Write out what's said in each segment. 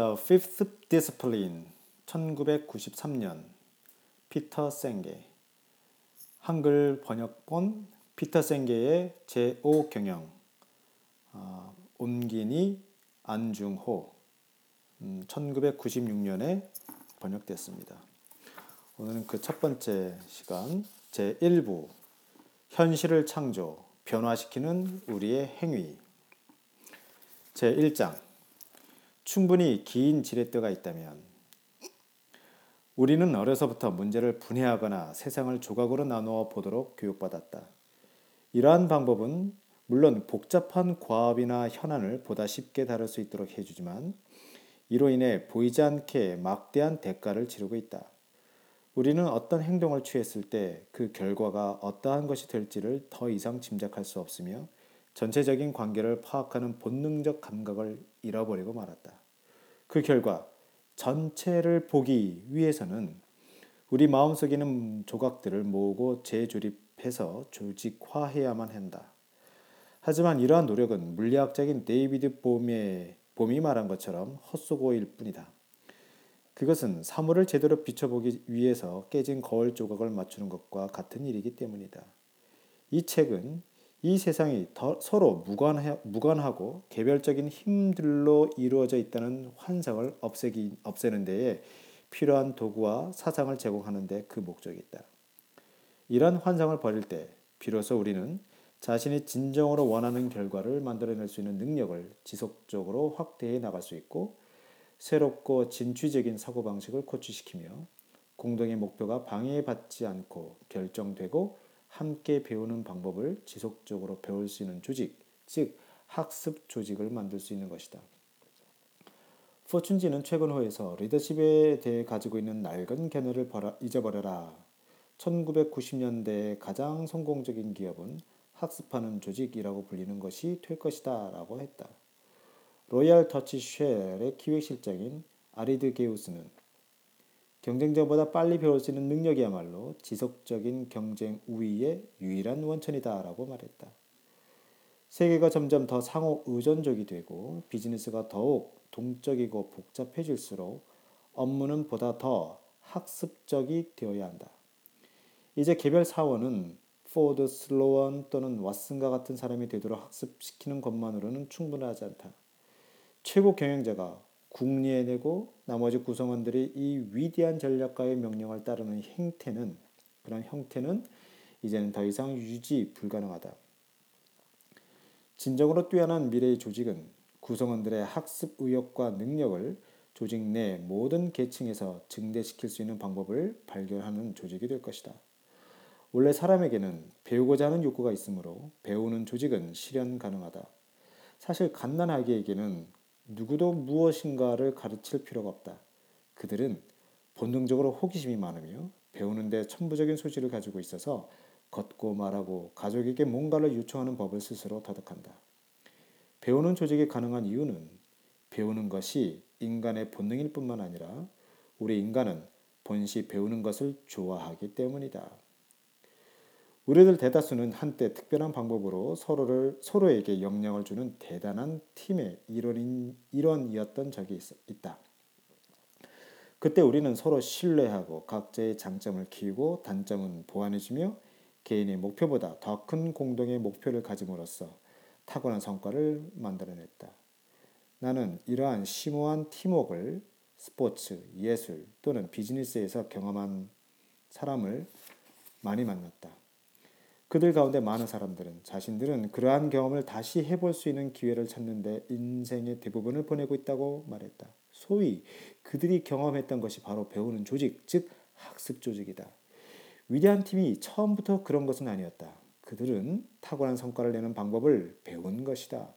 The Fifth Discipline 1993년 피터 생게. 한글 번역본 피터 생게의 제5 경영. 어, 온기니 안중호. 음, 1996년에 번역됐습니다. 오늘은 그 첫 번째 시간 제1부. 현실을 창조 변화시키는 우리의 행위. 제1장 충분히 긴 지렛대가 있다면 우리는 어려서부터 문제를 분해하거나 세상을 조각으로 나누어 보도록 교육받았다. 이러한 방법은 물론 복잡한 과업이나 현안을 보다 쉽게 다룰 수 있도록 해주지만 이로 인해 보이지 않게 막대한 대가를 치르고 있다. 우리는 어떤 행동을 취했을 때 그 결과가 어떠한 것이 될지를 더 이상 짐작할 수 없으며 전체적인 관계를 파악하는 본능적 감각을 잃어버리고 말았다. 그 결과 전체를 보기 위해서는 우리 마음속에 있는 조각들을 모으고 재조립해서 조직화해야만 한다. 하지만 이러한 노력은 물리학적인 데이비드 봄의 봄이 말한 것처럼 헛수고일 뿐이다. 그것은 사물을 제대로 비춰보기 위해서 깨진 거울 조각을 맞추는 것과 같은 일이기 때문이다. 이 책은 이 세상이 서로 무관하, 무관하 고 개별적인 힘들로 이루어져 있다는 환상을 없애기, 없애는 데에 필요한 도구와 사상을 제공하는 데 그 목적이 있다. 이러한 환상을 버릴 때 비로소 우리는 자신이 진정으로 원하는 결과를 만들어낼 수 있는 능력을 지속적으로 확대해 나갈 수 있고 새롭고 진취적인 사고방식을 고취시키며 공동의 목표가 방해받지 않고 결정되고 함께 배우는 방법을 지속적으로 배울 수 있는 조직, 즉 학습 조직을 만들 수 있는 것이다. 포춘지는 최근 호에서 리더십에 대해 가지고 있는 낡은 견해를 버라, 잊어버려라. 1990년대의 가장 성공적인 기업은 학습하는 조직이라고 불리는 것이 될 것이다 라고 했다. 로얄 터치 쉘의 기획실장인 아리 드 게우스는 경쟁자보다 빨리 배울 수 있는 능력이야말로 지속적인 경쟁 우위의 유일한 원천이다라고 말했다. 세계가 점점 더 상호 의존적이 되고 비즈니스가 더욱 동적이고 복잡해질수록 업무는 보다 더 학습적이 되어야 한다. 이제 개별 사원은 포드, 슬로언 또는 왓슨과 같은 사람이 되도록 학습시키는 것만으로는 충분하지 않다. 최고 경영자가 국리해내고 나머지 구성원들이 이 위대한 전략가의 명령을 따르는 행태는 그런 형태는 이제는 더 이상 유지 불가능하다. 진정으로 뛰어난 미래의 조직은 구성원들의 학습 의욕과 능력을 조직 내 모든 계층에서 증대시킬 수 있는 방법을 발견하는 조직이 될 것이다. 원래 사람에게는 배우고자 하는 욕구가 있으므로 배우는 조직은 실현 가능하다. 사실 갓난아기에게는 누구도 무엇인가를 가르칠 필요가 없다. 그들은 본능적으로 호기심이 많으며 배우는데 천부적인 소질을 가지고 있어서 걷고 말하고 가족에게 뭔가를 요청하는 법을 스스로 터득한다. 배우는 조직이 가능한 이유는 배우는 것이 인간의 본능일 뿐만 아니라 우리 인간은 본시 배우는 것을 좋아하기 때문이다. 우리들 대다수는 한때 특별한 방법으로 서로를 서로에게 영향을 주는 대단한 팀의 일원인 일원이었던 적이 있, 있다. 그때 우리는 서로 신뢰하고 각자의 장점을 키우고 단점은 보완해주며 개인의 목표보다 더 큰 공동의 목표를 가짐으로써 탁월한 성과를 만들어냈다. 나는 이러한 심오한 팀워크를 스포츠, 예술 또는 비즈니스에서 경험한 사람을 많이 만났다. 그들 가운데 많은 사람들은 자신들은 그러한 경험을 다시 해볼 수 있는 기회를 찾는데 인생의 대부분을 보내고 있다고 말했다. 소위 그들이 경험했던 것이 바로 배우는 조직, 즉 학습 조직이다. 위대한 팀이 처음부터 그런 것은 아니었다. 그들은 탁월한 성과를 내는 방법을 배운 것이다.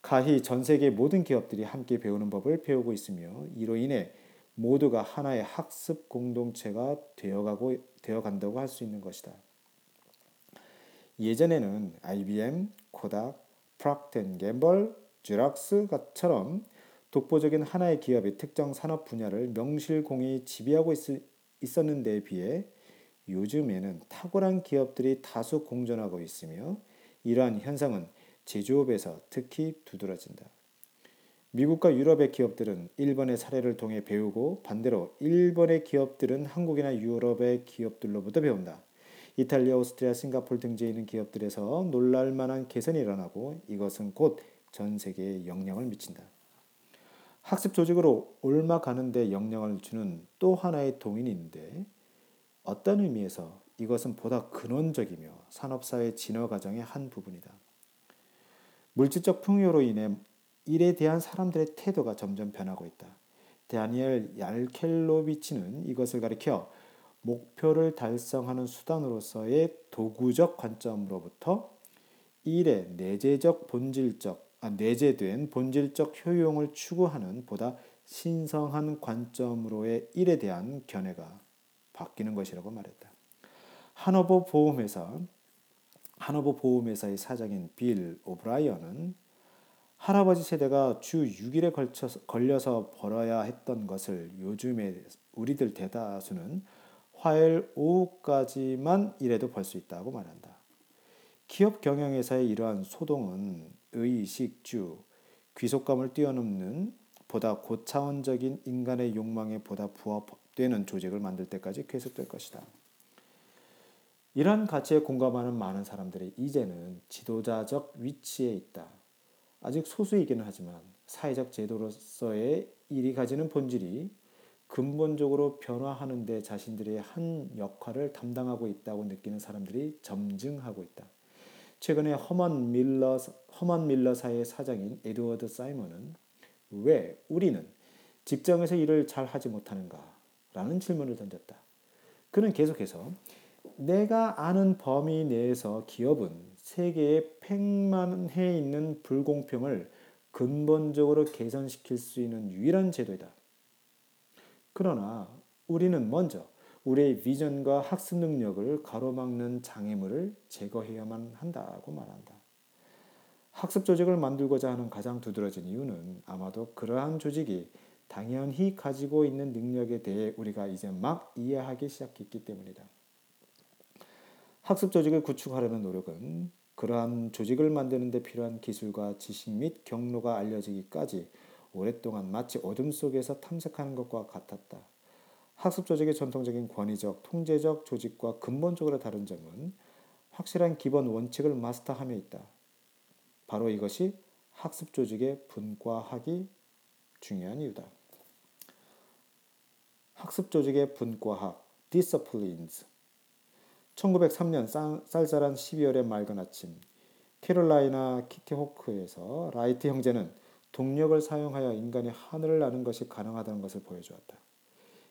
가히 전 세계 모든 기업들이 함께 배우는 법을 배우고 있으며 이로 인해 모두가 하나의 학습 공동체가 되어가고 되어간다고 할 수 있는 것이다. 예전에는 IBM, 코닥, 프락텐 갬벌, 쥐락스처럼 독보적인 하나의 기업의 특정 산업 분야를 명실공히 지배하고 있, 었는데 비해 요즘에는 탁월한 기업들이 다수 공존하고 있으며 이러한 현상은 제조업에서 특히 두드러진다. 미국과 유럽의 기업들은 일본의 사례를 통해 배우고 반대로 일본의 기업들은 한국이나 유럽의 기업들로부터 배운다. 이탈리아, 오스트리아, 싱가폴 등지에 있는 기업들에서 놀랄 만한 개선이 일어나고 이것은 곧 전 세계에 영향을 미친다. 학습 조직으로 올마가는데 영향을 주는 또 하나의 동인인데 어떤 의미에서 이것은 보다 근원적이며 산업사회 진화 과정의 한 부분이다. 물질적 풍요로 인해 일에 대한 사람들의 태도가 점점 변하고 있다. 다니엘 얄켈로비치는 이것을 가리켜 목표를 달성하는 수단으로서의 도구적 관점으로부터 일의 내재적 본질적 아, 내재된 본질적 효용을 추구하는 보다 신성한 관점으로의 일에 대한 견해가 바뀌는 것이라고 말했다. 하노버 보험회사 하노버 보험회사의 사장인 빌 오브라이언은 할아버지 세대가 주 6일에 걸쳐서, 걸려서 벌어야 했던 것을 요즘에 우리들 대다수는 화요일 오후까지만 일해도 벌 수 있다고 말한다. 기업 경영에서의 이러한 소동은 의식주, 귀속감을 뛰어넘는 보다 고차원적인 인간의 욕망에 보다 부합되는 조직을 만들 때까지 계속될 것이다. 이러한 가치에 공감하는 많은 사람들이 이제는 지도자적 위치에 있다. 아직 소수이기는 하지만 사회적 제도로서의 일이 가지는 본질이 근본적으로 변화하는 데 자신들의 한 역할을 담당하고 있다고 느끼는 사람들이 점증하고 있다. 최근에 허먼 밀러 허먼 밀러사의 사장인 에드워드 사이먼은 왜 우리는 직장에서 일을 잘 하지 못하는가? 라는 질문을 던졌다. 그는 계속해서 내가 아는 범위 내에서 기업은 세계에 팽만해 있는 불공평을 근본적으로 개선시킬 수 있는 유일한 제도이다. 그러나 우리는 먼저 우리의 비전과 학습 능력을 가로막는 장애물을 제거해야만 한다고 말한다. 학습 조직을 만들고자 하는 가장 두드러진 이유는 아마도 그러한 조직이 당연히 가지고 있는 능력에 대해 우리가 이제 막 이해하기 시작했기 때문이다. 학습 조직을 구축하려는 노력은 그러한 조직을 만드는 데 필요한 기술과 지식 및 경로가 알려지기까지 오랫동안 마치 어둠 속에서 탐색하는 것과 같았다. 학습 조직의 전통적인 권위적, 통제적 조직과 근본적으로 다른 점은 확실한 기본 원칙을 마스터함에 있다. 바로 이것이 학습 조직의 분과학이 중요한 이유다. 학습 조직의 분과학, disciplines 1903년 쌀쌀한 12월의 맑은 아침, 캐롤라이나 키티 호크에서 라이트 형제는 동력을 사용하여 인간이 하늘을 나는 것이 가능하다는 것을 보여주었다.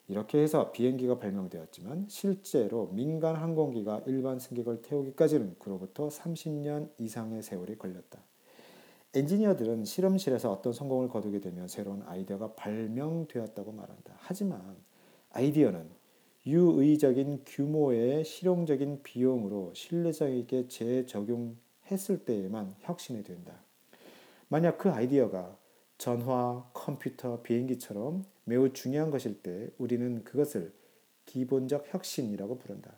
이렇게 해서 비행기가 발명되었지만 실제로 민간 항공기가 일반 승객을 태우기까지는 그로부터 30년 이상의 세월이 걸렸다. 엔지니어들은 실험실에서 어떤 성공을 거두게 되면 새로운 아이디어가 발명되었다고 말한다. 하지만 아이디어는 유의적인 규모의 실용적인 비용으로 신뢰성 있게 재적용했을 때에만 혁신이 된다. 만약 그 아이디어가 전화, 컴퓨터, 비행기처럼 매우 중요한 것일 때 우리는 그것을 기본적 혁신이라고 부른다.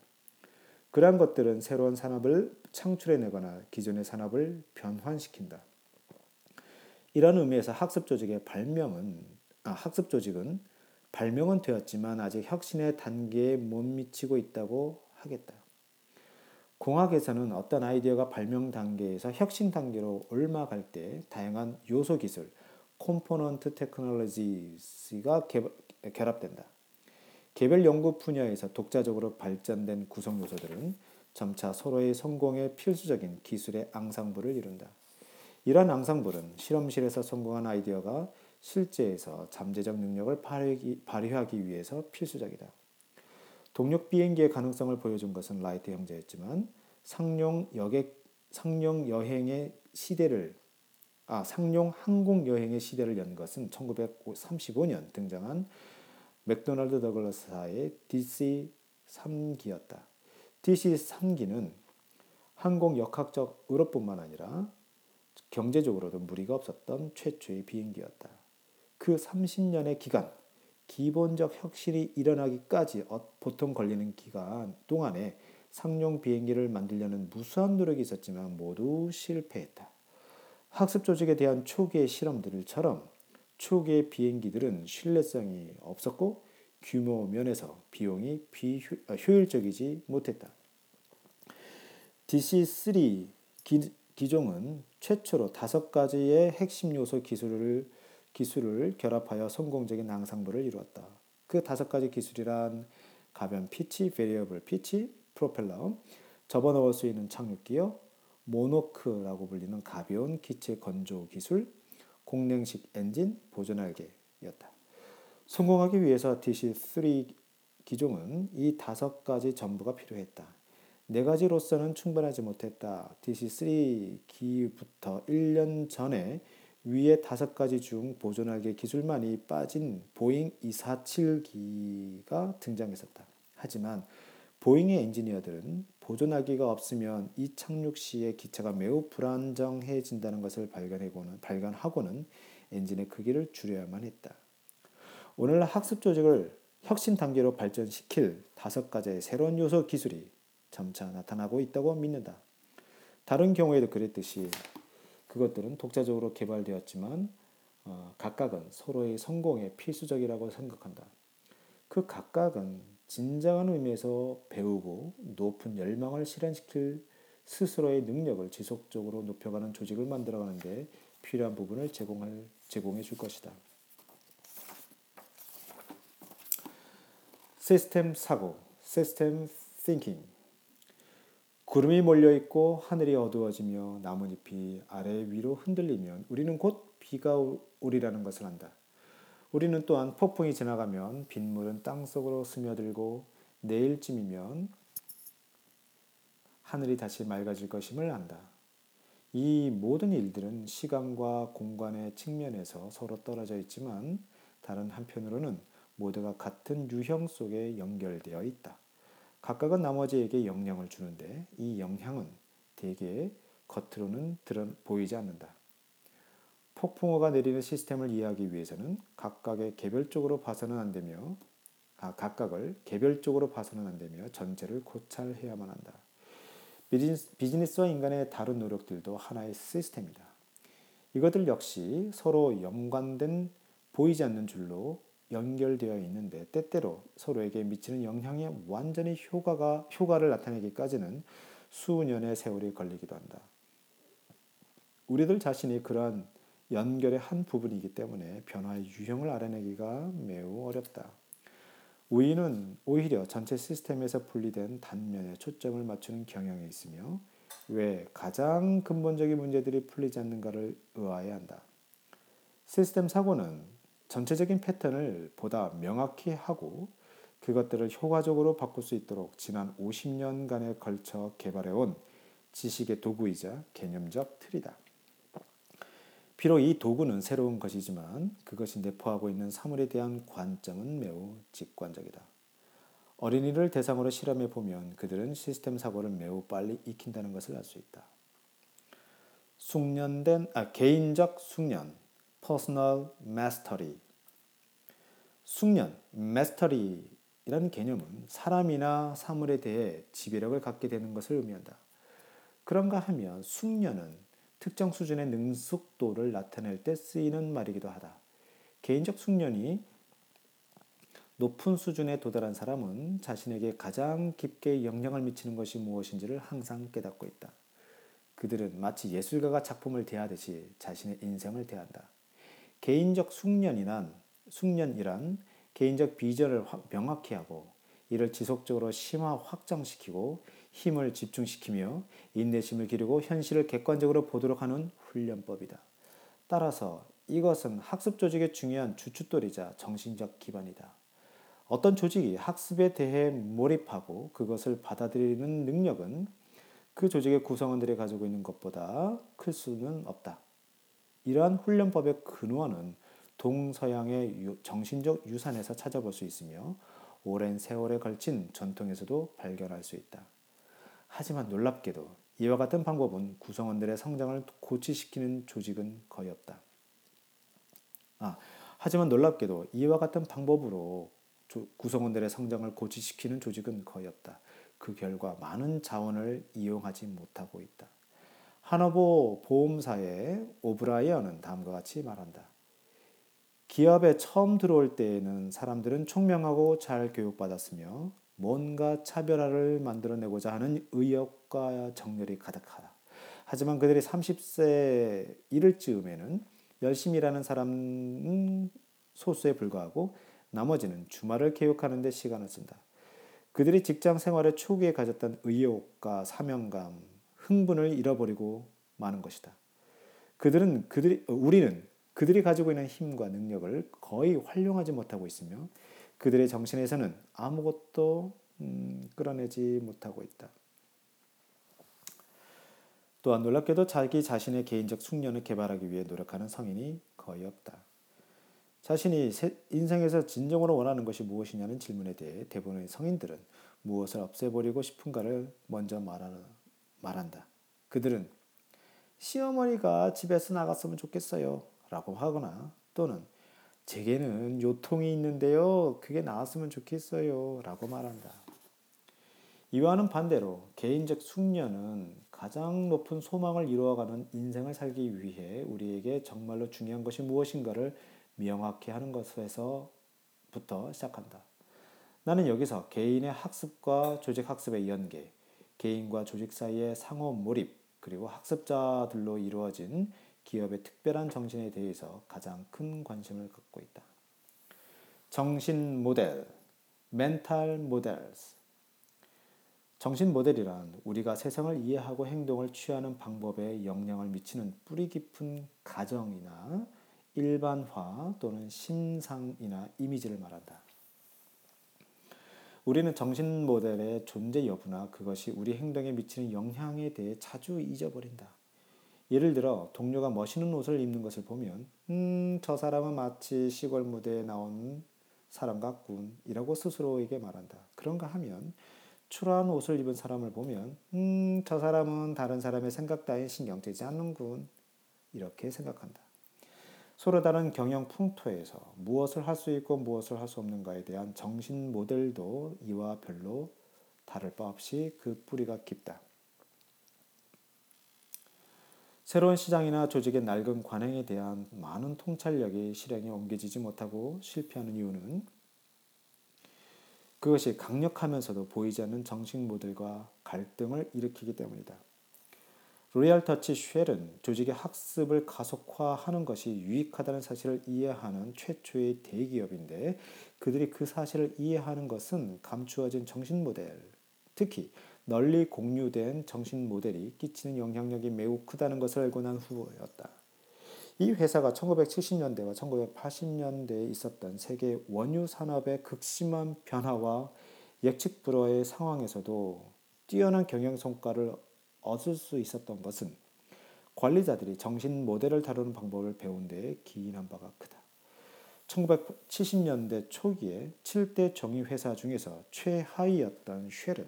그러한 것들은 새로운 산업을 창출해내거나 기존의 산업을 변환시킨다. 이런 의미에서 학습 조직의 발명은 아, 학습 조직은 발명은 되었지만 아직 혁신의 단계에 못 미치고 있다고 하겠다. 공학에서는 어떤 아이디어가 발명 단계에서 혁신 단계로 올라갈 때 다양한 요소 기술, component technology가 결합된다. 개별 연구 분야에서 독자적으로 발전된 구성 요소들은 점차 서로의 성공에 필수적인 기술의 앙상블을 이룬다. 이러한 앙상블은 실험실에서 성공한 아이디어가 실제에서 잠재적 능력을 발휘하기 위해서 필수적이다. 동력 비행기의 가능성을 보여준 것은 라이트 형제였지만 상용 여객 상용 여행의 시대를 아 상용 항공 여행의 시대를 연 것은 1935년 등장한 맥도날드 더글라스사의 DC-3기였다. DC-3기는 항공 역학적 의료뿐만 아니라 경제적으로도 무리가 없었던 최초의 비행기였다. 그 30년의 기간, 기본적 혁신이 일어나기까지 어, 보통 걸리는 기간 동안에 상용 비행기를 만들려는 무수한 노력이 있었지만 모두 실패했다. 학습 조직에 대한 초기의 실험들처럼 초기의 비행기들은 신뢰성이 없었고 규모 면에서 비용이 비효율적이지 못했다. DC-3 기, 종은 최초로 다섯 가지의 핵심 요소 기술을 기술을 결합하여 성공적인 앙상블을 이루었다. 그 다섯 가지 기술이란 가변 피치, variable pitch, 프로펠러, 접어넣을 수 있는 착륙기어, monocoque라고 불리는 가벼운 기체 건조 기술, 공랭식 엔진, 보조날개였다. 성공하기 위해서 DC-3 기종은 이 다섯 가지 전부가 필요했다. 네 가지로서는 충분하지 못했다. DC-3 기부터 1년 전에 위에 다섯 가지 중 보조날개 기술만이 빠진 보잉 247기가 등장했었다. 하지만 보잉의 엔지니어들은 보조날개가 없으면 이착륙 시에 기체가 매우 불안정해진다는 것을 발견하고는, 발견하고는 엔진의 크기를 줄여야만 했다. 오늘날 학습 조직을 혁신 단계로 발전시킬 다섯 가지의 새로운 요소 기술이 점차 나타나고 있다고 믿는다. 다른 경우에도 그랬듯이 그것들은 독자적으로 개발되었지만 어, 각각은 서로의 성공에 필수적이라고 생각한다. 그 각각은 진정한 의미에서 배우고 높은 열망을 실현시킬 스스로의 능력을 지속적으로 높여가는 조직을 만들어가는데 필요한 부분을 제공할, 제공해 줄 것이다. 시스템 사고, 시스템 thinking. 구름이 몰려 있고 하늘이 어두워지며 나뭇잎이 아래 위로 흔들리면 우리는 곧 비가 오리라는 것을 안다. 우리는 또한 폭풍이 지나가면 빗물은 땅속으로 스며들고 내일쯤이면 하늘이 다시 맑아질 것임을 안다. 이 모든 일들은 시간과 공간의 측면에서 서로 떨어져 있지만 다른 한편으로는 모두가 같은 유형 속에 연결되어 있다. 각각은 나머지에게 영향을 주는데 이 영향은 대개 겉으로는 드러 보이지 않는다. 폭풍우가 내리는 시스템을 이해하기 위해서는 각각의 개별적으로 봐서는 안 되며 아, 각각을 개별적으로 봐서는 안 되며 전체를 고찰해야만 한다. 비즈니스 와 인간의 다른 노력들도 하나의 시스템이다. 이것들 역시 서로 연관된 보이지 않는 줄로 연결되어 있는데 때때로 서로에게 미치는 영향이 완전히 효과가 효과를 나타내기까지는 수년의 세월이 걸리기도 한다. 우리들 자신이 그러한 연결의 한 부분이기 때문에 변화의 유형을 알아내기가 매우 어렵다. 우위는 오히려 전체 시스템에서 분리된 단면에 초점을 맞추는 경향이 있으며 왜 가장 근본적인 문제들이 풀리지 않는가를 의아해야 한다. 시스템 사고는 전체적인 패턴을 보다 명확히 하고 그것들을 효과적으로 바꿀 수 있도록 지난 50년간에 걸쳐 개발해온 지식의 도구이자 개념적 틀이다. 비록 이 도구는 새로운 것이지만 그것이 내포하고 있는 사물에 대한 관점은 매우 직관적이다. 어린이를 대상으로 실험해 보면 그들은 시스템 사고를 매우 빨리 익힌다는 것을 알 수 있다. 숙련된 아, 개인적 숙련, personal mastery. 숙련, mastery이라는 개념은 사람이나 사물에 대해 지배력을 갖게 되는 것을 의미한다. 그런가 하면 숙련은 특정 수준의 능숙도를 나타낼 때 쓰이는 말이기도 하다. 개인적 숙련이 높은 수준에 도달한 사람은 자신에게 가장 깊게 영향을 미치는 것이 무엇인지를 항상 깨닫고 있다. 그들은 마치 예술가가 작품을 대하듯이 자신의 인생을 대한다. 개인적 숙련이란 숙련이란 개인적 비전을 명확히 하고 이를 지속적으로 심화 확장시키고 힘을 집중시키며 인내심을 기르고 현실을 객관적으로 보도록 하는 훈련법이다. 따라서 이것은 학습 조직의 중요한 주춧돌이자 정신적 기반이다. 어떤 조직이 학습에 대해 몰입하고 그것을 받아들이는 능력은 그 조직의 구성원들이 가지고 있는 것보다 클 수는 없다. 이러한 훈련법의 근원은 동서양의 정신적 유산에서 찾아볼 수 있으며 오랜 세월에 걸친 전통에서도 발견할 수 있다. 하지만 놀랍게도 이와 같은 방법은 구성원들의 성장을 고치시키는 조직은 거의 없다. 아, 하지만 놀랍게도 이와 같은 방법으로 구성원들의 성장을 고치시키는 조직은 거의 없다. 그 결과 많은 자원을 이용하지 못하고 있다. 하노보 보험사의 오브라이언은 다음과 같이 말한다. 기업에 처음 들어올 때에는 사람들은 총명하고 잘 교육받았으며 뭔가 차별화를 만들어내고자 하는 의욕과 정열이 가득하다. 하지만 그들이 30세 이를 즈음에는 열심히 일하는 사람은 소수에 불과하고 나머지는 주말을 개혁하는 데 시간을 쓴다. 그들이 직장 생활의 초기에 가졌던 의욕과 사명감, 흥분을 잃어버리고 마는 것이다. 그들은 그들이 우리는 그들이 가지고 있는 힘과 능력을 거의 활용하지 못하고 있으며 그들의 정신에서는 아무것도 음, 끌어내지 못하고 있다. 또한 놀랍게도 자기 자신의 개인적 숙련을 개발하기 위해 노력하는 성인이 거의 없다. 자신이 인생에서 진정으로 원하는 것이 무엇이냐는 질문에 대해 대부분의 성인들은 무엇을 없애버리고 싶은가를 먼저 말 한다. 그들은 시어머니가 집에서 나갔으면 좋겠어요. 라고 하거나 또는 제게는 요통이 있는데요. 그게 나왔으면 좋겠어요. 라고 말한다. 이와는 반대로 개인적 숙련은 가장 높은 소망을 이루어가는 인생을 살기 위해 우리에게 정말로 중요한 것이 무엇인가를 명확히 하는 것에서부터 시작한다. 나는 여기서 개인의 학습과 조직 학습의 연계, 개인과 조직 사이의 상호 몰입, 그리고 학습자들로 이루어진 기업의 특별한 정신에 대해서 가장 큰 관심을 갖고 있다. 정신 모델, 멘탈 모델스. 정신 모델이란 우리가 세상을 이해하고 행동을 취하는 방법에 영향을 미치는 뿌리 깊은 가정이나 일반화 또는 심상이나 이미지를 말한다. 우리는 정신 모델의 존재 여부나 그것이 우리 행동에 미치는 영향에 대해 자주 잊어버린다. 예를 들어 동료가 멋있는 옷을 입는 것을 보면 음, 저 사람은 마치 시골 무대에 나온 사람 같군 이라고 스스로에게 말한다. 그런가 하면 초라한 옷을 입은 사람을 보면 음, 저 사람은 다른 사람의 생각 따윈 신경 쓰지 않는군 이렇게 생각한다. 서로 다른 경영 풍토에서 무엇을 할 수 있고 무엇을 할 수 없는가에 대한 정신 모델도 이와 별로 다를 바 없이 그 뿌리가 깊다. 새로운 시장이나 조직의 낡은 관행에 대한 많은 통찰력이 실행에 옮겨지지 못하고 실패하는 이유는 그것이 강력하면서도 보이지 않는 정신 모델과 갈등을 일으키기 때문이다. 로리알 터치 쉘은 조직의 학습을 가속화하는 것이 유익하다는 사실을 이해하는 최초의 대기업인데 그들이 그 사실을 이해하는 것은 감추어진 정신 모델, 특히 널리 공유된 정신 모델이 끼치는 영향력이 매우 크다는 것을 알고 난 후였다. 이 회사가 1970년대와 1980년대에 있었던 세계 원유 산업의 극심한 변화와 예측 불허의 상황에서도 뛰어난 경영 성과를 얻을 수 있었던 것은 관리자들이 정신 모델을 다루는 방법을 배운 데에 기인한 바가 크다. 1970년대 초기에 7대 정의 회사 중에서 최하위였던 쉘은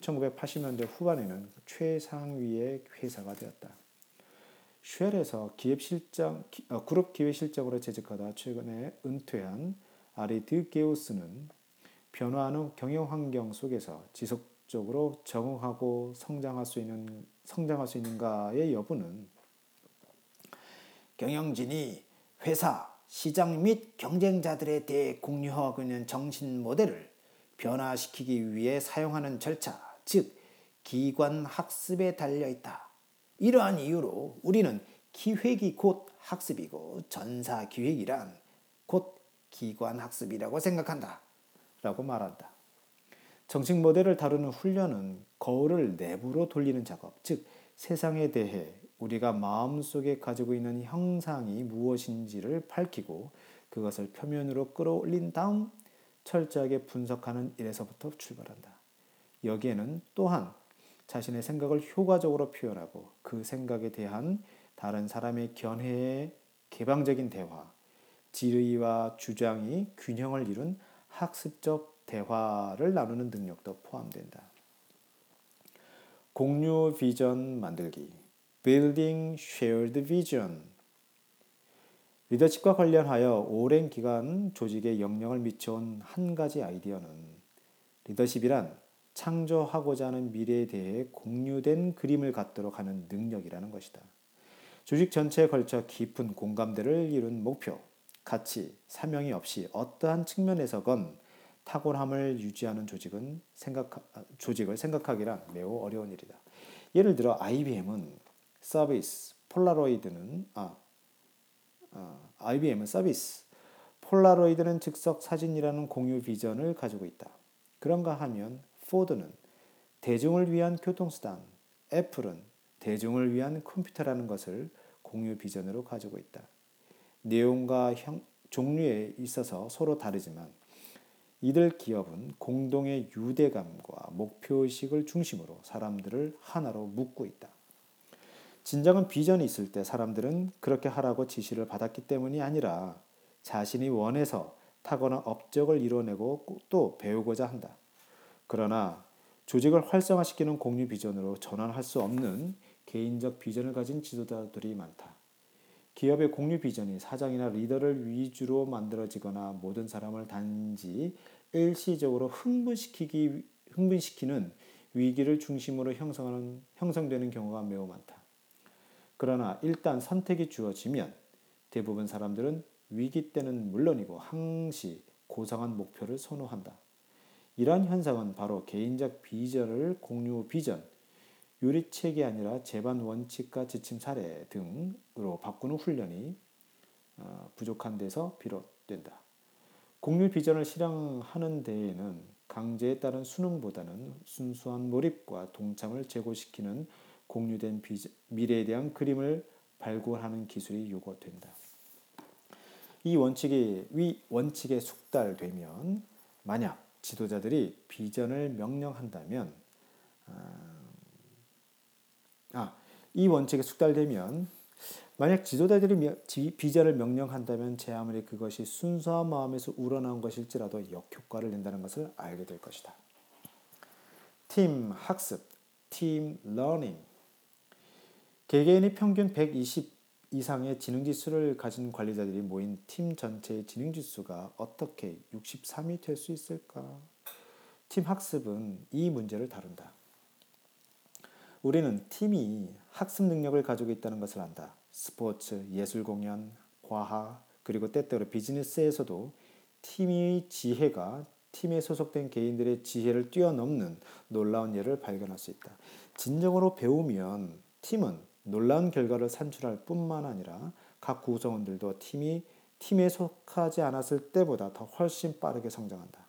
1980년대 후반에는 최상위의 회사가 되었다. 쉘에서 기획실장, 어, 그룹 기획실장으로 재직하다 최근에 은퇴한 아리드 게우스는 변화하는 경영 환경 속에서 지속 적으로 적응하고 성장할 수 있는 성장할 수 있는가의 여부는 경영진이 회사, 시장 및 경쟁자들에 대해 공유하고 있는 정신 모델을 변화시키기 위해 사용하는 절차, 즉 기관 학습에 달려 있다. 이러한 이유로 우리는 기획이 곧 학습이고 전사 기획이란 곧 기관 학습이라고 생각한다. 라고 말한다. 정식 모델을 다루는 훈련은 거울을 내부로 돌리는 작업, 즉 세상에 대해 우리가 마음속에 가지고 있는 형상이 무엇인지를 밝히고 그것을 표면으로 끌어올린 다음 철저하게 분석하는 일에서부터 출발한다. 여기에는 또한 자신의 생각을 효과적으로 표현하고 그 생각에 대한 다른 사람의 견해의 개방적인 대화, 지의와 주장이 균형을 이룬 학습적 대화를 나누는 능력도 포함된다. 공유 비전 만들기 Building Shared Vision 리더십과 관련하여 오랜 기간 조직에 영향을 미쳐온 한 가지 아이디어는 리더십이란 창조하고자 하는 미래에 대해 공유된 그림을 갖도록 하는 능력이라는 것이다. 조직 전체에 걸쳐 깊은 공감대를 이룬 목표, 가치, 사명이 없이 어떠한 측면에서건 탁월함을 유지하는 조직은 생각 조직을 생각하기란 매우 어려운 일이다. 예를 들어 IBM은 서비스, 폴라로이드는 아, 아 IBM은 서비스, 폴라로이드는 즉석 사진이라는 공유 비전을 가지고 있다. 그런가 하면 포드는 대중을 위한 교통수단, 애플은 대중을 위한 컴퓨터라는 것을 공유 비전으로 가지고 있다. 내용과 형, 종류에 있어서 서로 다르지만 이들 기업은 공동의 유대감과 목표의식을 중심으로 사람들을 하나로 묶고 있다. 진정한 비전이 있을 때 사람들은 그렇게 하라고 지시를 받았기 때문이 아니라 자신이 원해서 타고난 업적을 이뤄내고 또 배우고자 한다. 그러나 조직을 활성화시키는 공유 비전으로 전환할 수 없는 개인적 비전을 가진 지도자들이 많다. 기업의 공유 비전이 사장이나 리더를 위주로 만들어지거나 모든 사람을 단지 일시적으로 흥분시키기 흥분시키는 위기를 중심으로 형성하는 형성되는 경우가 매우 많다. 그러나 일단 선택이 주어지면 대부분 사람들은 위기 때는 물론이고 항시 고상한 목표를 선호한다. 이러한 현상은 바로 개인적 비전을 공유 비전, 유리책이 아니라 재반 원칙과 지침 사례 등으로 바꾸는 훈련이 어, 부족한 데서 비롯된다. 공유 비전을 실행하는 데에는 강제에 따른 수능보다는 순수한 몰입과 동참을 제고시키는 공유된 비전, 미래에 대한 그림을 발굴하는 기술이 요구된다. 이 원칙이 위 원칙에 숙달되면 만약 지도자들이 비전을 명령한다면 아, 아, 이 원칙에 숙달되면 만약 지도자들이 비전을 명령한다면 제 아무리 그것이 순수한 마음에서 우러나온 것일지라도 역효과를 낸다는 것을 알게 될 것이다. 팀 학습, team learning. 개개인이 평균 120 이상의 지능 지수를 가진 관리자들이 모인 팀 전체의 지능 지수가 어떻게 63이 될 수 있을까? 팀 학습은 이 문제를 다룬다. 우리는 팀이 학습 능력을 가지고 있다는 것을 안다. 스포츠, 예술 공연, 과학, 그리고 때때로 비즈니스에서도 팀의 지혜가 팀에 소속된 개인들의 지혜를 뛰어넘는 놀라운 예를 발견할 수 있다. 진정으로 배우면 팀은 놀라운 결과를 산출할 뿐만 아니라 각 구성원들도 팀이 팀에 속하지 않았을 때보다 더 훨씬 빠르게 성장한다.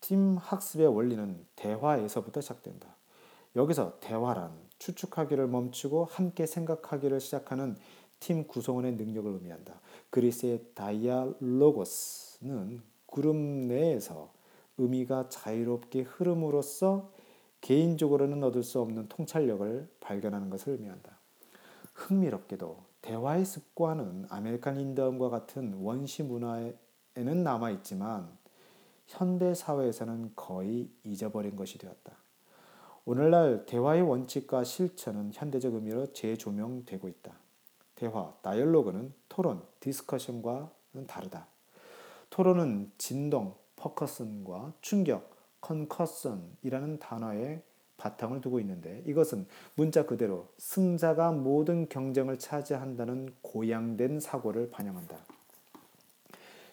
팀 학습의 원리는 대화에서부터 시작된다. 여기서 대화란 추측하기를 멈추고 함께 생각하기를 시작하는 팀 구성원의 능력을 의미한다. 그리스의 dialogos는 그룹 내에서 의미가 자유롭게 흐름으로써 개인적으로는 얻을 수 없는 통찰력을 발견하는 것을 의미한다. 흥미롭게도 대화의 습관은 아메리칸 인디언과 같은 원시 문화에는 남아 있지만 현대 사회에서는 거의 잊어버린 것이 되었다. 오늘날 대화의 원칙과 실천은 현대적 의미로 재조명되고 있다. 대화, 다이얼로그는 토론, 디스커션과는 다르다. 토론은 진동, 퍼커슨과 충격, 컨커슨이라는 단어에 바탕을 두고 있는데 이것은 문자 그대로 승자가 모든 경쟁을 차지한다는 고양된 사고를 반영한다.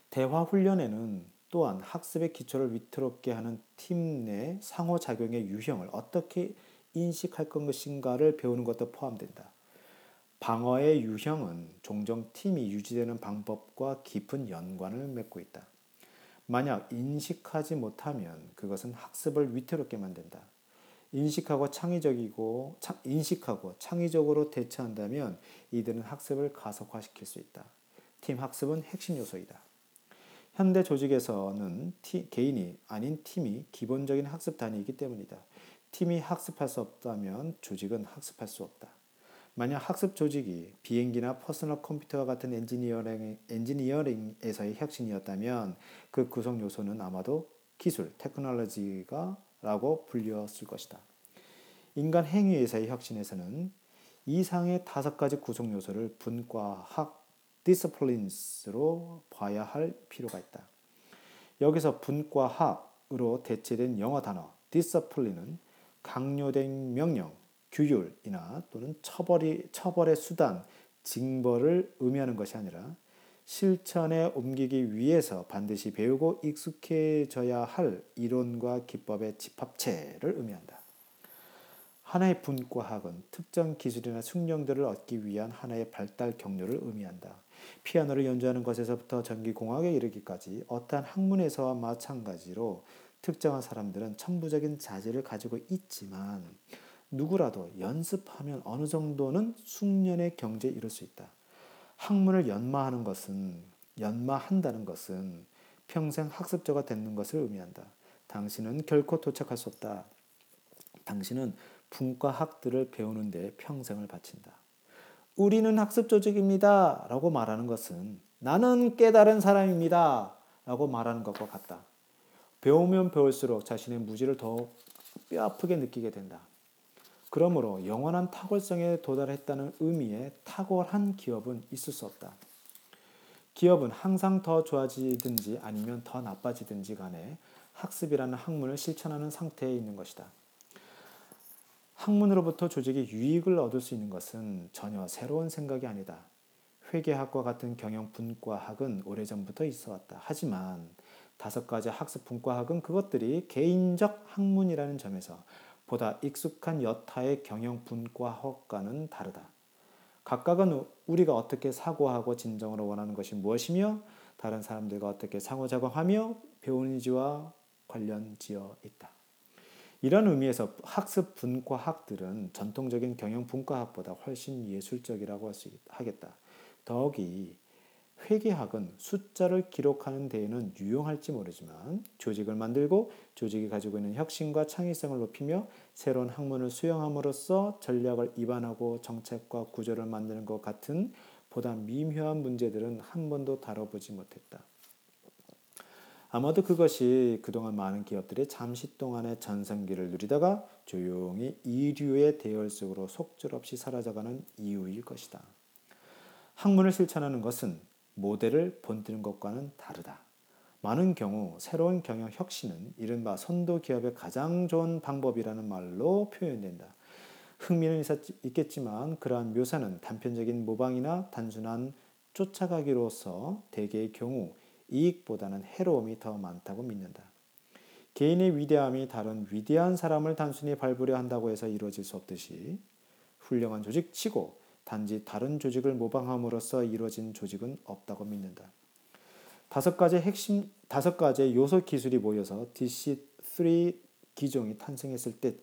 대화 훈련에는 또한 학습의 기초를 위태롭게 하는 팀 내 상호작용의 유형을 어떻게 인식할 것인가를 배우는 것도 포함된다. 방어의 유형은 종종 팀이 유지되는 방법과 깊은 연관을 맺고 있다. 만약 인식하지 못하면 그것은 학습을 위태롭게 만든다. 인식하고 창의적이고 인식하고 창의적으로 대처한다면 이들은 학습을 가속화시킬 수 있다. 팀 학습은 핵심 요소이다. 현대 조직에서는 티, 개인이 아닌 팀이 기본적인 학습 단위이기 때문이다. 팀이 학습할 수 없다면 조직은 학습할 수 없다. 만약 학습 조직이 비행기나 퍼스널 컴퓨터와 같은 엔지니어링, 엔지니어링에서의 혁신이었다면 그 구성 요소는 아마도 기술, technology가 라고 불렸을 것이다. 인간 행위에서의 혁신에서는 이상의 다섯 가지 구성 요소를 분과학, disciplines로 봐야 할 필요가 있다. 여기서 분과학으로 대체된 영어 단어 discipline은 강요된 명령, 규율이나 또는 처벌이 처벌의 수단, 징벌을 의미하는 것이 아니라 실천에 옮기기 위해서 반드시 배우고 익숙해져야 할 이론과 기법의 집합체를 의미한다. 하나의 분과학은 특정 기술이나 숙련들을 얻기 위한 하나의 발달 경로를 의미한다. 피아노를 연주하는 것에서부터 전기공학에 이르기까지 어떠한 학문에서와 마찬가지로 특정한 사람들은 천부적인 자질을 가지고 있지만 누구라도 연습하면 어느 정도는 숙련의 경지에 이를 수 있다. 학문을 연마하는 것은 연마한다는 것은 평생 학습자가 되는 것을 의미한다. 당신은 결코 도착할 수 없다. 당신은 분과학들을 배우는 데 평생을 바친다. 우리는 학습 조직입니다. 라고 말하는 것은 나는 깨달은 사람입니다. 라고 말하는 것과 같다. 배우면 배울수록 자신의 무지를 더 뼈아프게 느끼게 된다. 그러므로 영원한 탁월성에 도달했다는 의미의 탁월한 기업은 있을 수 없다. 기업은 항상 더 좋아지든지 아니면 더 나빠지든지 간에 학습이라는 학문을 실천하는 상태에 있는 것이다. 학문으로부터 조직이 유익을 얻을 수 있는 것은 전혀 새로운 생각이 아니다. 회계학과 같은 경영 분과학은 오래전부터 있어 왔다. 하지만 다섯 가지 학습 분과학은 그것들이 개인적 학문이라는 점에서 보다 익숙한 여타의 경영 분과학과는 다르다. 각각은 우리가 어떻게 사고하고 진정으로 원하는 것이 무엇이며 다른 사람들과 어떻게 상호작용하며 배우는지와 관련 지어 있다. 이런 의미에서 학습 분과학들은 전통적인 경영 분과학보다 훨씬 예술적이라고 하겠다. 더욱이 회계학은 숫자를 기록하는 데에는 유용할지 모르지만 조직을 만들고 조직이 가지고 있는 혁신과 창의성을 높이며 새로운 학문을 수용함으로써 전략을 입안하고 정책과 구조를 만드는 것 같은 보다 미묘한 문제들은 한 번도 다뤄보지 못했다. 아마도 그것이 그동안 많은 기업들이 잠시 동안의 전성기를 누리다가 조용히 이류의 대열 속으로 속절없이 사라져가는 이유일 것이다. 학문을 실천하는 것은 모델을 본뜨는 것과는 다르다. 많은 경우 새로운 경영 혁신은 이른바 선도 기업의 가장 좋은 방법이라는 말로 표현된다. 흥미는 있겠지만 그러한 묘사는 단편적인 모방이나 단순한 쫓아가기로서 대개의 경우 이익보다는 해로움이 더 많다고 믿는다. 개인의 위대함이 다른 위대한 사람을 단순히 밟으려 한다고 해서 이루어질 수 없듯이 훌륭한 조직 치고 단지 다른 조직을 모방함으로써 이루어진 조직은 없다고 믿는다. 다섯 가지 핵심 다섯 가지의 요소 기술이 모여서 DC3 기종이 탄생했을 때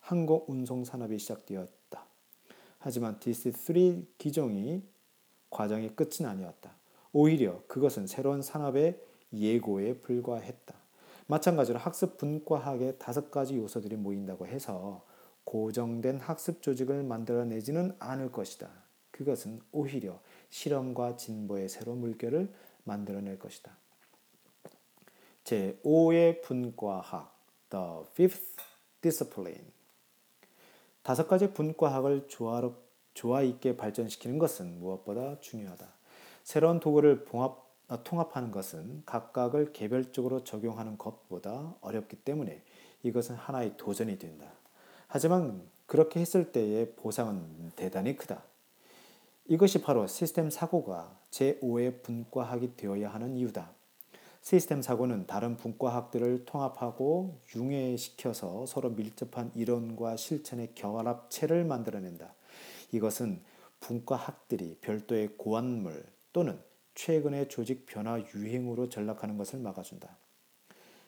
항공 운송 산업이 시작되었다. 하지만 DC3 기종이 과정의 끝은 아니었다. 오히려 그것은 새로운 산업의 예고에 불과했다. 마찬가지로 학습 분과학의 다섯 가지 요소들이 모인다고 해서 고정된 학습 조직을 만들어내지는 않을 것이다. 그것은 오히려 실험과 진보의 새로운 물결을 만들어낼 것이다. 제5의 분과학 The Fifth Discipline 다섯 가지 분과학을 조화롭, 조화 있게 발전시키는 것은 무엇보다 중요하다. 새로운 도구를 봉합, 아, 통합하는 것은 각각을 개별적으로 적용하는 것보다 어렵기 때문에 이것은 하나의 도전이 된다. 하지만 그렇게 했을 때의 보상은 대단히 크다. 이것이 바로 시스템 사고가 제5의 분과학이 되어야 하는 이유다. 시스템 사고는 다른 분과학들을 통합하고 융해시켜서 서로 밀접한 이론과 실천의 결합체를 만들어낸다. 이것은 분과학들이 별도의 고안물 또는 최근의 조직 변화 유행으로 전락하는 것을 막아준다.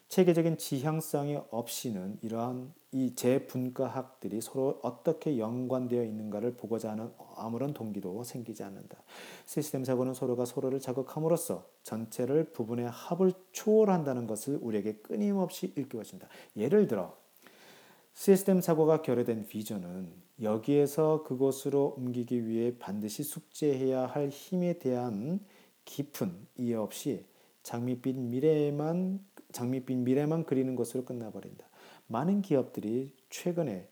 체계적인 지향성이 없이는 이러한 이 재분과학들이 서로 어떻게 연관되어 있는가를 보고자 하는 아무런 동기도 생기지 않는다. 시스템 사고는 서로가 서로를 자극함으로써 전체를 부분의 합을 초월한다는 것을 우리에게 끊임없이 일깨워준다. 예를 들어 시스템 사고가 결여된 비전은 여기에서 그곳으로 옮기기 위해 반드시 숙제해야 할 힘에 대한 깊은 이해 없이 장밋빛 미래만 장밋빛 미래만 그리는 것으로 끝나버린다. 많은 기업들이 최근에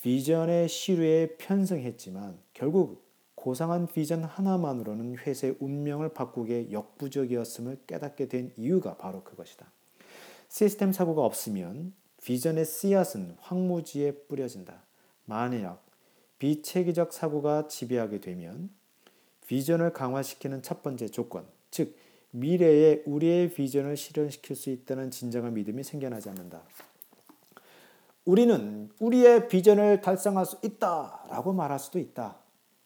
비전의 시류에 편승했지만 결국 고상한 비전 하나만으로는 회사의 운명을 바꾸기에 역부족이었음을 깨닫게 된 이유가 바로 그것이다. 시스템 사고가 없으면 비전의 씨앗은 황무지에 뿌려진다. 만약 비체계적 사고가 지배하게 되면 비전을 강화시키는 첫 번째 조건, 즉 미래에 우리의 비전을 실현시킬 수 있다는 진정한 믿음이 생겨나지 않는다. 우리는 우리의 비전을 달성할 수 있다라고 말할 수도 있다.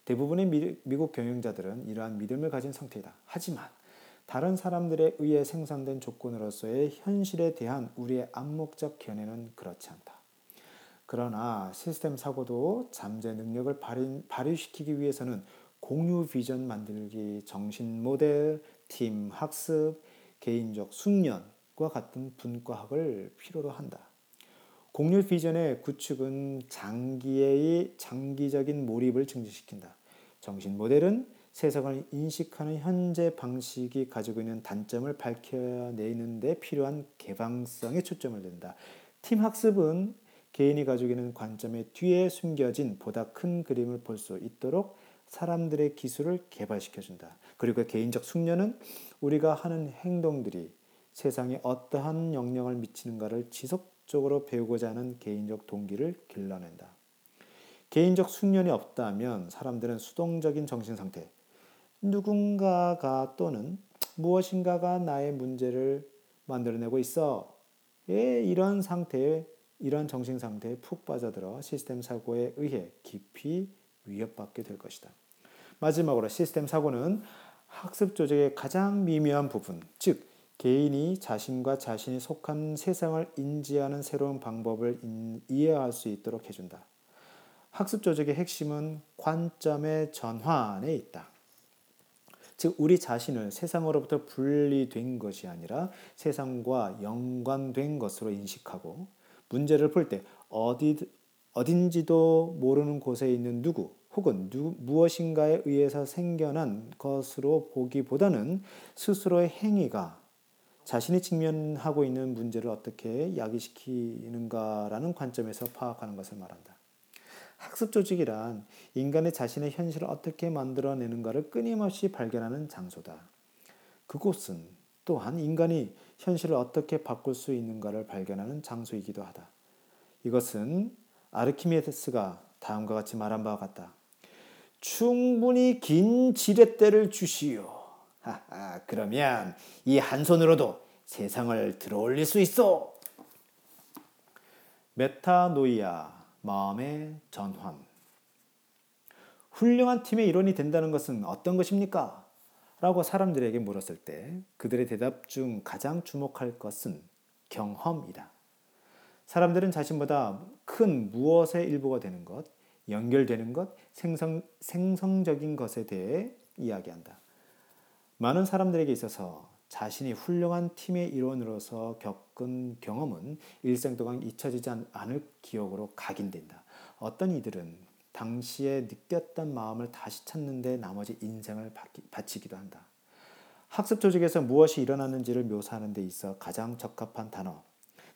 대부분의 미, 국 경영자들은 이러한 믿음을 가진 상태이다. 하지만 다른 사람들에 의해 생산된 조건으로서의 현실에 대한 우리의 암묵적 견해는 그렇지 않다. 그러나 시스템 사고도 잠재 능력을 발휘, 발휘시키기 위해서는 공유 비전 만들기, 정신 모델, 팀 학습, 개인적 숙련과 같은 분과학을 필요로 한다. 공유 비전의 구축은 장기의 장기적인 몰입을 증진시킨다. 정신 모델은 세상을 인식하는 현재 방식이 가지고 있는 단점을 밝혀내는 데 필요한 개방성에 초점을 둔다. 팀 학습은 개인이 가지고 있는 관점의 뒤에 숨겨진 보다 큰 그림을 볼 수 있도록 사람들의 기술을 개발시켜준다. 그리고 개인적 숙련은 우리가 하는 행동들이 세상에 어떠한 영향을 미치는가를 지속적으로 배우고자 하는 개인적 동기를 길러낸다. 개인적 숙련이 없다면 사람들은 수동적인 정신 상태, 누군가가 또는 무엇인가가 나의 문제를 만들어내고 있어. 예, 이런 상태에 이런 정신 상태에 푹 빠져들어 시스템 사고에 의해 깊이 위협받게 될 것이다. 마지막으로 시스템 사고는 학습 조직의 가장 미묘한 부분, 즉 개인이 자신과 자신이 속한 세상을 인지하는 새로운 방법을 이해할 수 있도록 해준다. 학습 조직의 핵심은 관점의 전환에 있다. 즉 우리 자신을 세상으로부터 분리된 것이 아니라 세상과 연관된 것으로 인식하고 문제를 풀 때 어디 어딘지도 모르는 곳에 있는 누구 혹은 누, 무엇인가에 의해서 생겨난 것으로 보기보다는 스스로의 행위가 자신이 직면하고 있는 문제를 어떻게 야기시키는가라는 관점에서 파악하는 것을 말한다. 학습 조직이란 인간의 자신의 현실을 어떻게 만들어내는가를 끊임없이 발견하는 장소다. 그곳은 또한 인간이 현실을 어떻게 바꿀 수 있는가를 발견하는 장소이기도 하다. 이것은 아르키메데스가 다음과 같이 말한 바와 같다. 충분히 긴 지렛대를 주시오. 하하, 그러면 이 한 손으로도 세상을 들어올릴 수 있어. 메타노이아, 마음의 전환. 훌륭한 팀의 일원이 된다는 것은 어떤 것입니까? 라고 사람들에게 물었을 때 그들의 대답 중 가장 주목할 것은 경험이다. 사람들은 자신보다 큰 무엇의 일부가 되는 것, 연결되는 것, 생성, 생성적인 것에 대해 이야기한다. 많은 사람들에게 있어서 자신이 훌륭한 팀의 일원으로서 겪은 경험은 일생 동안 잊혀지지 않을 기억으로 각인된다. 어떤 이들은 당시에 느꼈던 마음을 다시 찾는데 나머지 인생을 바치기도 한다. 학습 조직에서 무엇이 일어났는지를 묘사하는 데 있어 가장 적합한 단어,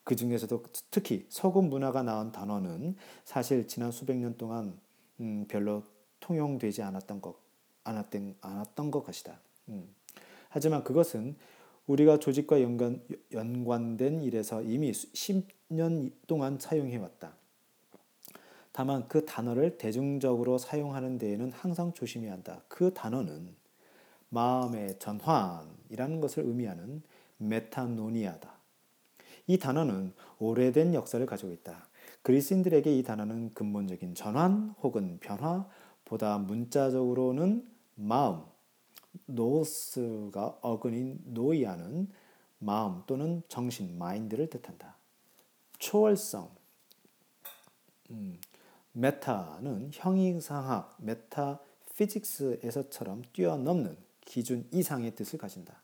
그 중에서도 특히 서구 문화가 나온 단어는 사실 지난 수백 년 동안 음, 별로 통용되지 않았던 것, 않았던, 않았던 것 것이다. 음. 하지만 그것은 우리가 조직과 연관, 연관된 일에서 이미 10년 동안 사용해왔다. 다만 그 단어를 대중적으로 사용하는 데에는 항상 조심해야 한다. 그 단어는 마음의 전환이라는 것을 의미하는 metanoia다. 이 단어는 오래된 역사를 가지고 있다. 그리스인들에게 이 단어는 근본적인 전환 혹은 변화, 보다 문자적으로는 마음, nous가 어근인 noia는 마음 또는 정신, mind를 뜻한다. 초월성, 음, meta는 형이상학, meta 피직스에서처럼 뛰어넘는 기준 이상의 뜻을 가진다.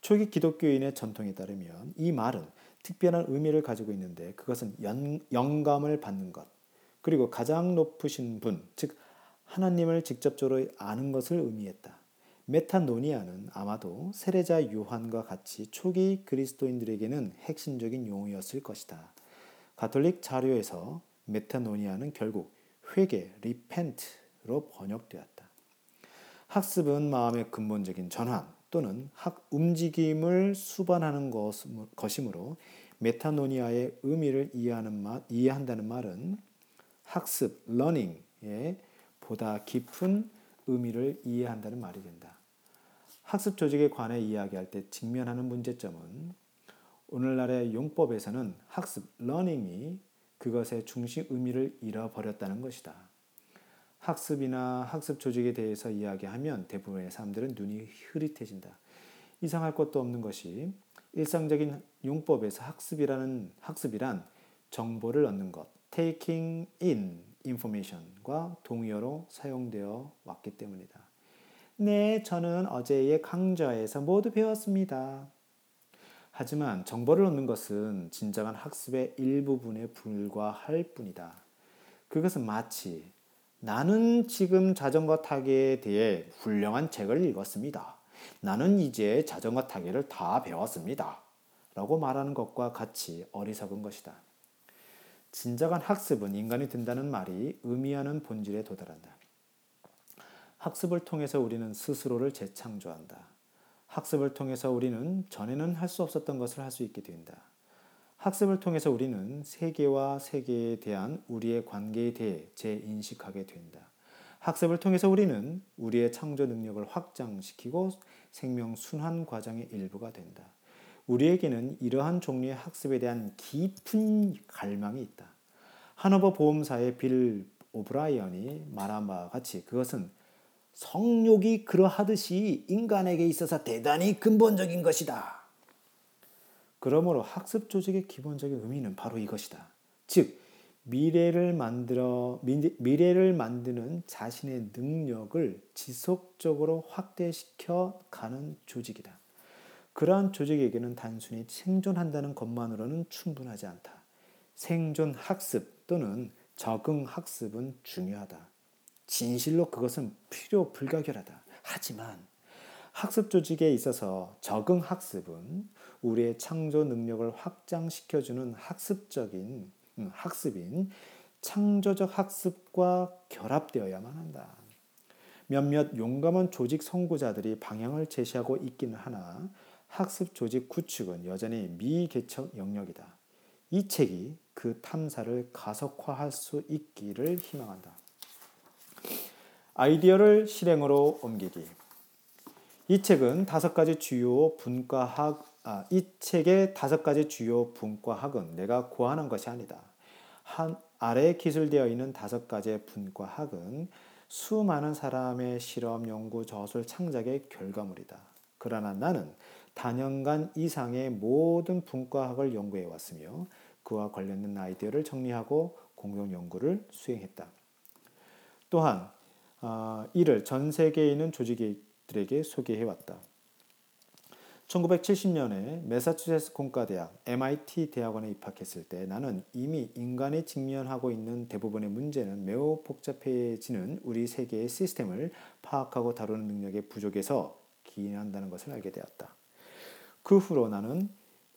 초기 기독교인의 전통에 따르면 이 말은 특별한 의미를 가지고 있는데 그것은 연, 영감을 받는 것, 그리고 가장 높으신 분, 즉 하나님을 직접적으로 아는 것을 의미했다. 메타노니아는 아마도 세례자 요한과 같이 초기 그리스도인들에게는 핵심적인 용어였을 것이다. 가톨릭 자료에서 메타노니아는 결국 회개, 리펜트로 번역되었다. 학습은 마음의 근본적인 전환, 또는 학 움직임을 수반하는 것이므로 메타노니아의 의미를 이해하는 말, 이해한다는 말은 학습, learning의 보다 깊은 의미를 이해한다는 말이 된다. 학습 조직에 관해 이야기할 때 직면하는 문제점은 오늘날의 용법에서는 학습, 러닝이 그것의 중심 의미를 잃어버렸다는 것이다. 학습이나 학습 조직에 대해서 이야기하면 대부분의 사람들은 눈이 흐릿해진다. 이상할 것도 없는 것이 일상적인 용법에서 학습이라는 학습이란 정보를 얻는 것, taking in information과 동의어로 사용되어 왔기 때문이다. 네, 저는 어제의 강좌에서 모두 배웠습니다. 하지만 정보를 얻는 것은 진정한 학습의 일부분에 불과할 뿐이다. 그것은 마치 나는 지금 자전거 타기에 대해 훌륭한 책을 읽었습니다. 나는 이제 자전거 타기를 다 배웠습니다. 라고 말하는 것과 같이 어리석은 것이다. 진정한 학습은 인간이 든다는 말이 의미하는 본질에 도달한다. 학습을 통해서 우리는 스스로를 재창조한다. 학습을 통해서 우리는 전에는 할 수 없었던 것을 할 수 있게 된다. 학습을 통해서 우리는 세계와 세계에 대한 우리의 관계에 대해 재인식하게 된다. 학습을 통해서 우리는 우리의 창조 능력을 확장시키고 생명 순환 과정의 일부가 된다. 우리에게는 이러한 종류의 학습에 대한 깊은 갈망이 있다. 하노버 보험사의 빌 오브라이언이 말한 바와 같이 그것은 성욕이 그러하듯이 인간에게 있어서 대단히 근본적인 것이다. 그러므로 학습 조직의 기본적인 의미는 바로 이것이다. 즉 미래를 만들어 미래를 만드는 자신의 능력을 지속적으로 확대시켜 가는 조직이다. 그러한 조직에게는 단순히 생존한다는 것만으로는 충분하지 않다. 생존 학습 또는 적응 학습은 중요하다. 진실로 그것은 필요 불가결하다. 하지만 학습 조직에 있어서 적응 학습은 우리의 창조 능력을 확장시켜주는 학습적인 음, 학습인 창조적 학습과 결합되어야만 한다. 몇몇 용감한 조직 선구자들이 방향을 제시하고 있기는 하나 학습 조직 구축은 여전히 미개척 영역이다. 이 책이 그 탐사를 가속화할 수 있기를 희망한다. 아이디어를 실행으로 옮기기. 이 책은 다섯 가지 주요 분과학 아, 이 책의 다섯 가지 주요 분과학은 내가 고안한 것이 아니다. 한 아래 기술되어 있는 다섯 가지의 분과학은 수많은 사람의 실험, 연구, 저술, 창작의 결과물이다. 그러나 나는 단연간 이상의 모든 분과학을 연구해 왔으며 그와 관련된 아이디어를 정리하고 공동 연구를 수행했다. 또한 어, 이를 전 세계에 있는 조직들에게 소개해 왔다. 1970년에 메사추세츠 공과대학 MIT 대학원에 입학했을 때 나는 이미 인간이 직면하고 있는 대부분의 문제는 매우 복잡해지는 우리 세계의 시스템을 파악하고 다루는 능력의 부족에서 기인한다는 것을 알게 되었다. 그 후로 나는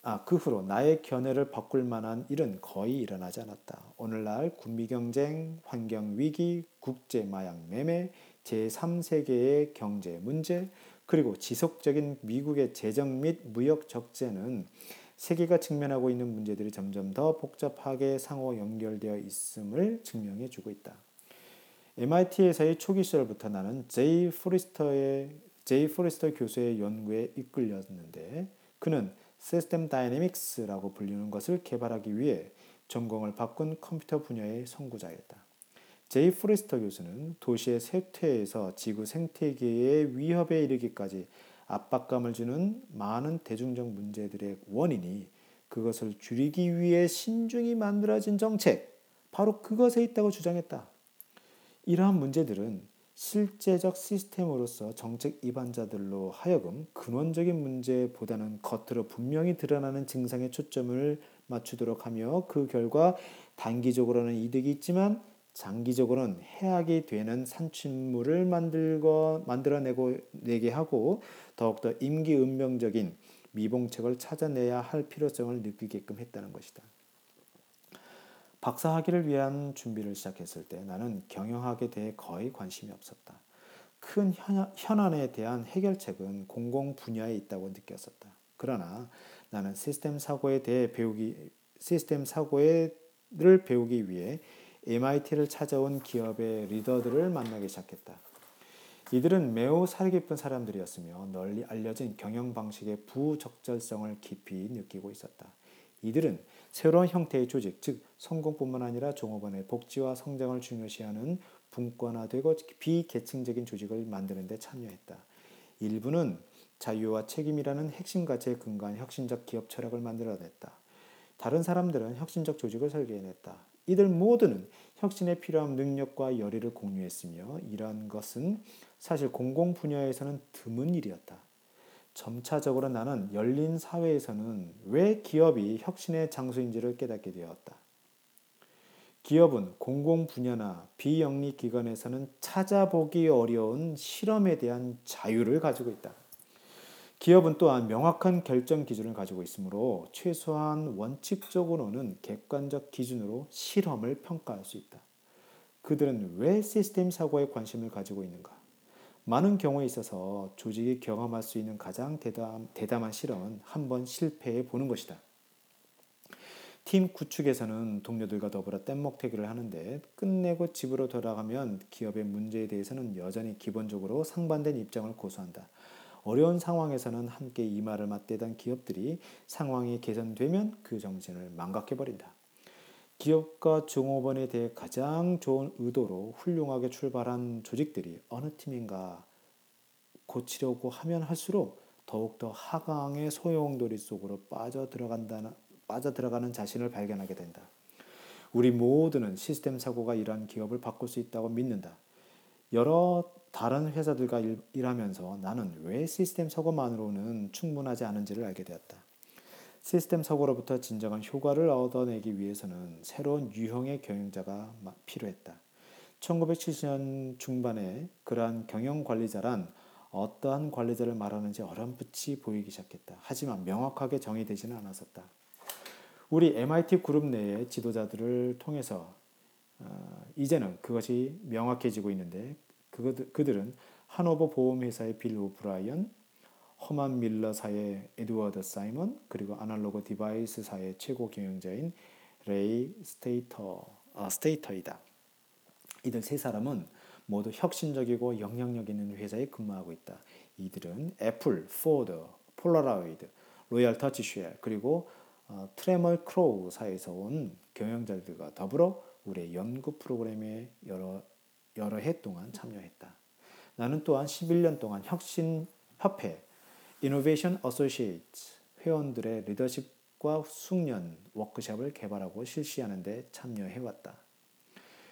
아, 그 후로 나의 견해를 바꿀 만한 일은 거의 일어나지 않았다. 오늘날 군비 경쟁, 환경 위기, 국제 마약 매매, 제3세계의 경제 문제, 그리고 지속적인 미국의 재정 및 무역 적재는 세계가 직면하고 있는 문제들이 점점 더 복잡하게 상호 연결되어 있음을 증명해 주고 있다. MIT에서의 초기 시절부터 나는 제이 포리스터의 제이 포리스터 교수의 연구에 이끌렸는데 그는 시스템 다이내믹스라고 불리는 것을 개발하기 위해 전공을 바꾼 컴퓨터 분야의 선구자였다. 제이 프레스터 교수는 도시의 쇠퇴에서 지구 생태계의 위협에 이르기까지 압박감을 주는 많은 대중적 문제들의 원인이 그것을 줄이기 위해 신중히 만들어진 정책, 바로 그것에 있다고 주장했다. 이러한 문제들은 실제적 시스템으로서 정책 위반자들로 하여금 근원적인 문제보다는 겉으로 분명히 드러나는 증상에 초점을 맞추도록 하며 그 결과 단기적으로는 이득이 있지만 장기적으로는 해악이 되는 산출물을 만들고 만들어내고 내게 하고 더욱더 임기응명적인 미봉책을 찾아내야 할 필요성을 느끼게끔 했다는 것이다. 박사 학위를 위한 준비를 시작했을 때 나는 경영학에 대해 거의 관심이 없었다. 큰 현안에 대한 해결책은 공공 분야에 있다고 느꼈었다. 그러나 나는 시스템 사고에 대해 배우기 시스템 사고를 배우기 위해 MIT를 찾아온 기업의 리더들을 만나기 시작했다. 이들은 매우 사려 깊은 사람들이었으며 널리 알려진 경영 방식의 부적절성을 깊이 느끼고 있었다. 이들은 새로운 형태의 조직, 즉 성공뿐만 아니라 종업원의 복지와 성장을 중요시하는 분권화되고 비계층적인 조직을 만드는 데 참여했다. 일부는 자유와 책임이라는 핵심 가치에 근거한 혁신적 기업 철학을 만들어냈다. 다른 사람들은 혁신적 조직을 설계해냈다. 이들 모두는 혁신에 필요한 능력과 열의를 공유했으며 이러한 것은 사실 공공 분야에서는 드문 일이었다. 점차적으로 나는 열린 사회에서는 왜 기업이 혁신의 장소인지를 깨닫게 되었다. 기업은 공공 분야나 비영리 기관에서는 찾아보기 어려운 실험에 대한 자유를 가지고 있다. 기업은 또한 명확한 결정 기준을 가지고 있으므로 최소한 원칙적으로는 객관적 기준으로 실험을 평가할 수 있다. 그들은 왜 시스템 사고에 관심을 가지고 있는가? 많은 경우에 있어서 조직이 경험할 수 있는 가장 대담, 대담한 실험은 한 번 실패해 보는 것이다. 팀 구축에서는 동료들과 더불어 뗏목태기를 하는데 끝내고 집으로 돌아가면 기업의 문제에 대해서는 여전히 기본적으로 상반된 입장을 고수한다. 어려운 상황에서는 함께 이 말을 맞대던 기업들이 상황이 개선되면 그 정신을 망각해버린다. 기업과 종업원에 대해 가장 좋은 의도로 훌륭하게 출발한 조직들이 어느 팀인가 고치려고 하면 할수록 더욱더 하강의 소용돌이 속으로 빠져 들어간다는 빠져 들어가는 자신을 발견하게 된다. 우리 모두는 시스템 사고가 이러한 기업을 바꿀 수 있다고 믿는다. 여러 다른 회사들과 일, 하면서 나는 왜 시스템 사고만으로는 충분하지 않은지를 알게 되었다. 시스템 사고로부터 진정한 효과를 얻어내기 위해서는 새로운 유형의 경영자가 필요했다. 1970년 중반에 그러한 경영 관리자란 어떠한 관리자를 말하는지 어렴풋이 보이기 시작했다. 하지만 명확하게 정의되지는 않았었다. 우리 MIT 그룹 내의 지도자들을 통해서 어, 이제는 그것이 명확해지고 있는데 그들은 하노버 보험회사의 빌 오브라이언, 허만 밀러사의 에드워드 사이먼, 그리고 아날로그 디바이스사의 최고 경영자인 레이 스테이터, 아, 스테이터이다. 이들 세 사람은 모두 혁신적이고 영향력 있는 회사에 근무하고 있다. 이들은 애플, 포드, 폴라로이드, 로얄 더치쉘 그리고 어, 트레멀 크로우사에서 온 경영자들과 더불어 우리의 연구 프로그램에 여러 여러 해 동안 참여했다. 나는 또한 11년 동안 혁신 협회 Innovation Associates 회원들의 리더십과 숙련 워크숍을 개발하고 실시하는 데 참여해왔다.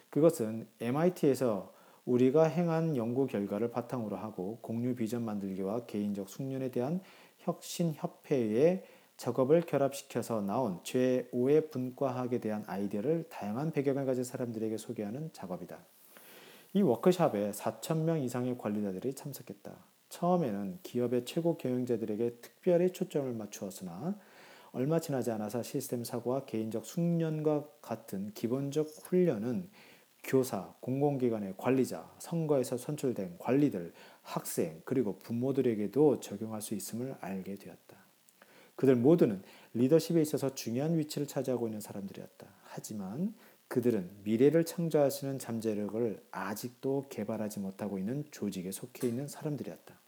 그것은 MIT에서 우리가 행한 연구 결과를 바탕으로 하고 공유 비전 만들기와 개인적 숙련에 대한 혁신 협회의 작업을 결합시켜서 나온 제5의 분과학에 대한 아이디어를 다양한 배경을 가진 사람들에게 소개하는 작업이다. 이 워크샵에 4천명 이상의 관리자들이 참석했다. 처음에는 기업의 최고 경영자들에게 특별히 초점을 맞추었으나 얼마 지나지 않아서 시스템 사고와 개인적 숙련과 같은 기본적 훈련은 교사, 공공기관의 관리자, 선거에서 선출된 관리들, 학생, 그리고 부모들에게도 적용할 수 있음을 알게 되었다. 그들 모두는 리더십에 있어서 중요한 위치를 차지하고 있는 사람들이었다. 하지만 그들은 미래를 창조할 수 있는 잠재력을 아직도 개발하지 못하고 있는 조직에 속해 있는 사람들이었다.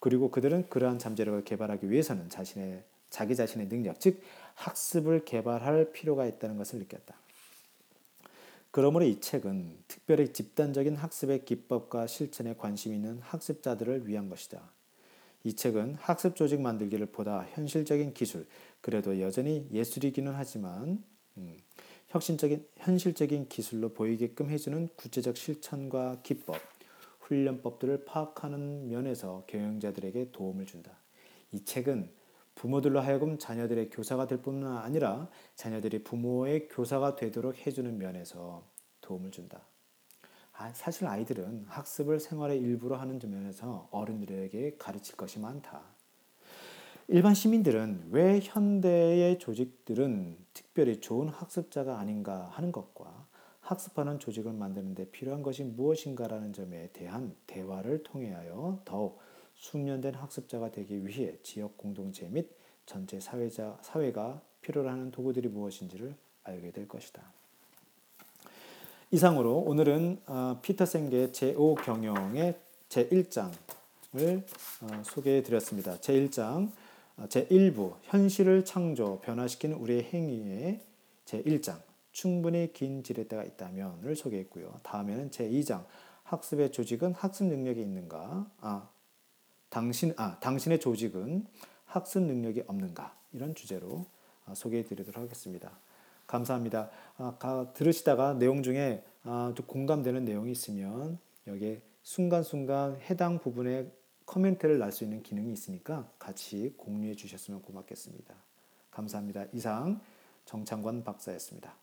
그리고 그들은 그러한 잠재력을 개발하기 위해서는 자신의 자기 자신의 능력, 즉 학습을 개발할 필요가 있다는 것을 느꼈다. 그러므로 이 책은 특별히 집단적인 학습의 기법과 실천에 관심 있는 학습자들을 위한 것이다. 이 책은 학습 조직 만들기를 보다 현실적인 기술, 그래도 여전히 예술이기는 하지만 음, 혁신적인 현실적인 기술로 보이게끔 해주는 구체적 실천과 기법, 훈련법들을 파악하는 면에서 경영자들에게 도움을 준다. 이 책은 부모들로 하여금 자녀들의 교사가 될 뿐만 아니라 자녀들이 부모의 교사가 되도록 해주는 면에서 도움을 준다. 아, 사실 아이들은 학습을 생활의 일부로 하는 면에서 어른들에게 가르칠 것이 많다. 일반 시민들은 왜 현대의 조직들은 특별히 좋은 학습자가 아닌가 하는 것과 학습하는 조직을 만드는 데 필요한 것이 무엇인가라는 점에 대한 대화를 통하여 더욱 숙련된 학습자가 되기 위해 지역 공동체 및 전체 사회자, 사회가 필요로 하는 도구들이 무엇인지를 알게 될 것이다. 이상으로 오늘은 어, 피터 생계 제5 경영의 제1장을 어, 소개해 드렸습니다. 제1장 어, 제1부 현실을 창조 변화시키는 우리의 행위의 제1장 충분히 긴 지렛대가 있다면을 소개했고요. 다음에는 제 2장 학습의 조직은 학습 능력이 있는가? 아, 당신 아, 당신의 조직은 학습 능력이 없는가? 이런 주제로 소개해 드리도록 하겠습니다. 감사합니다. 아, 들으시다가 내용 중에 아, 좀 공감되는 내용이 있으면 여기에 순간순간 해당 부분에 코멘트를 날 수 있는 기능이 있으니까 같이 공유해 주셨으면 고맙겠습니다. 감사합니다. 이상 정창관 박사였습니다.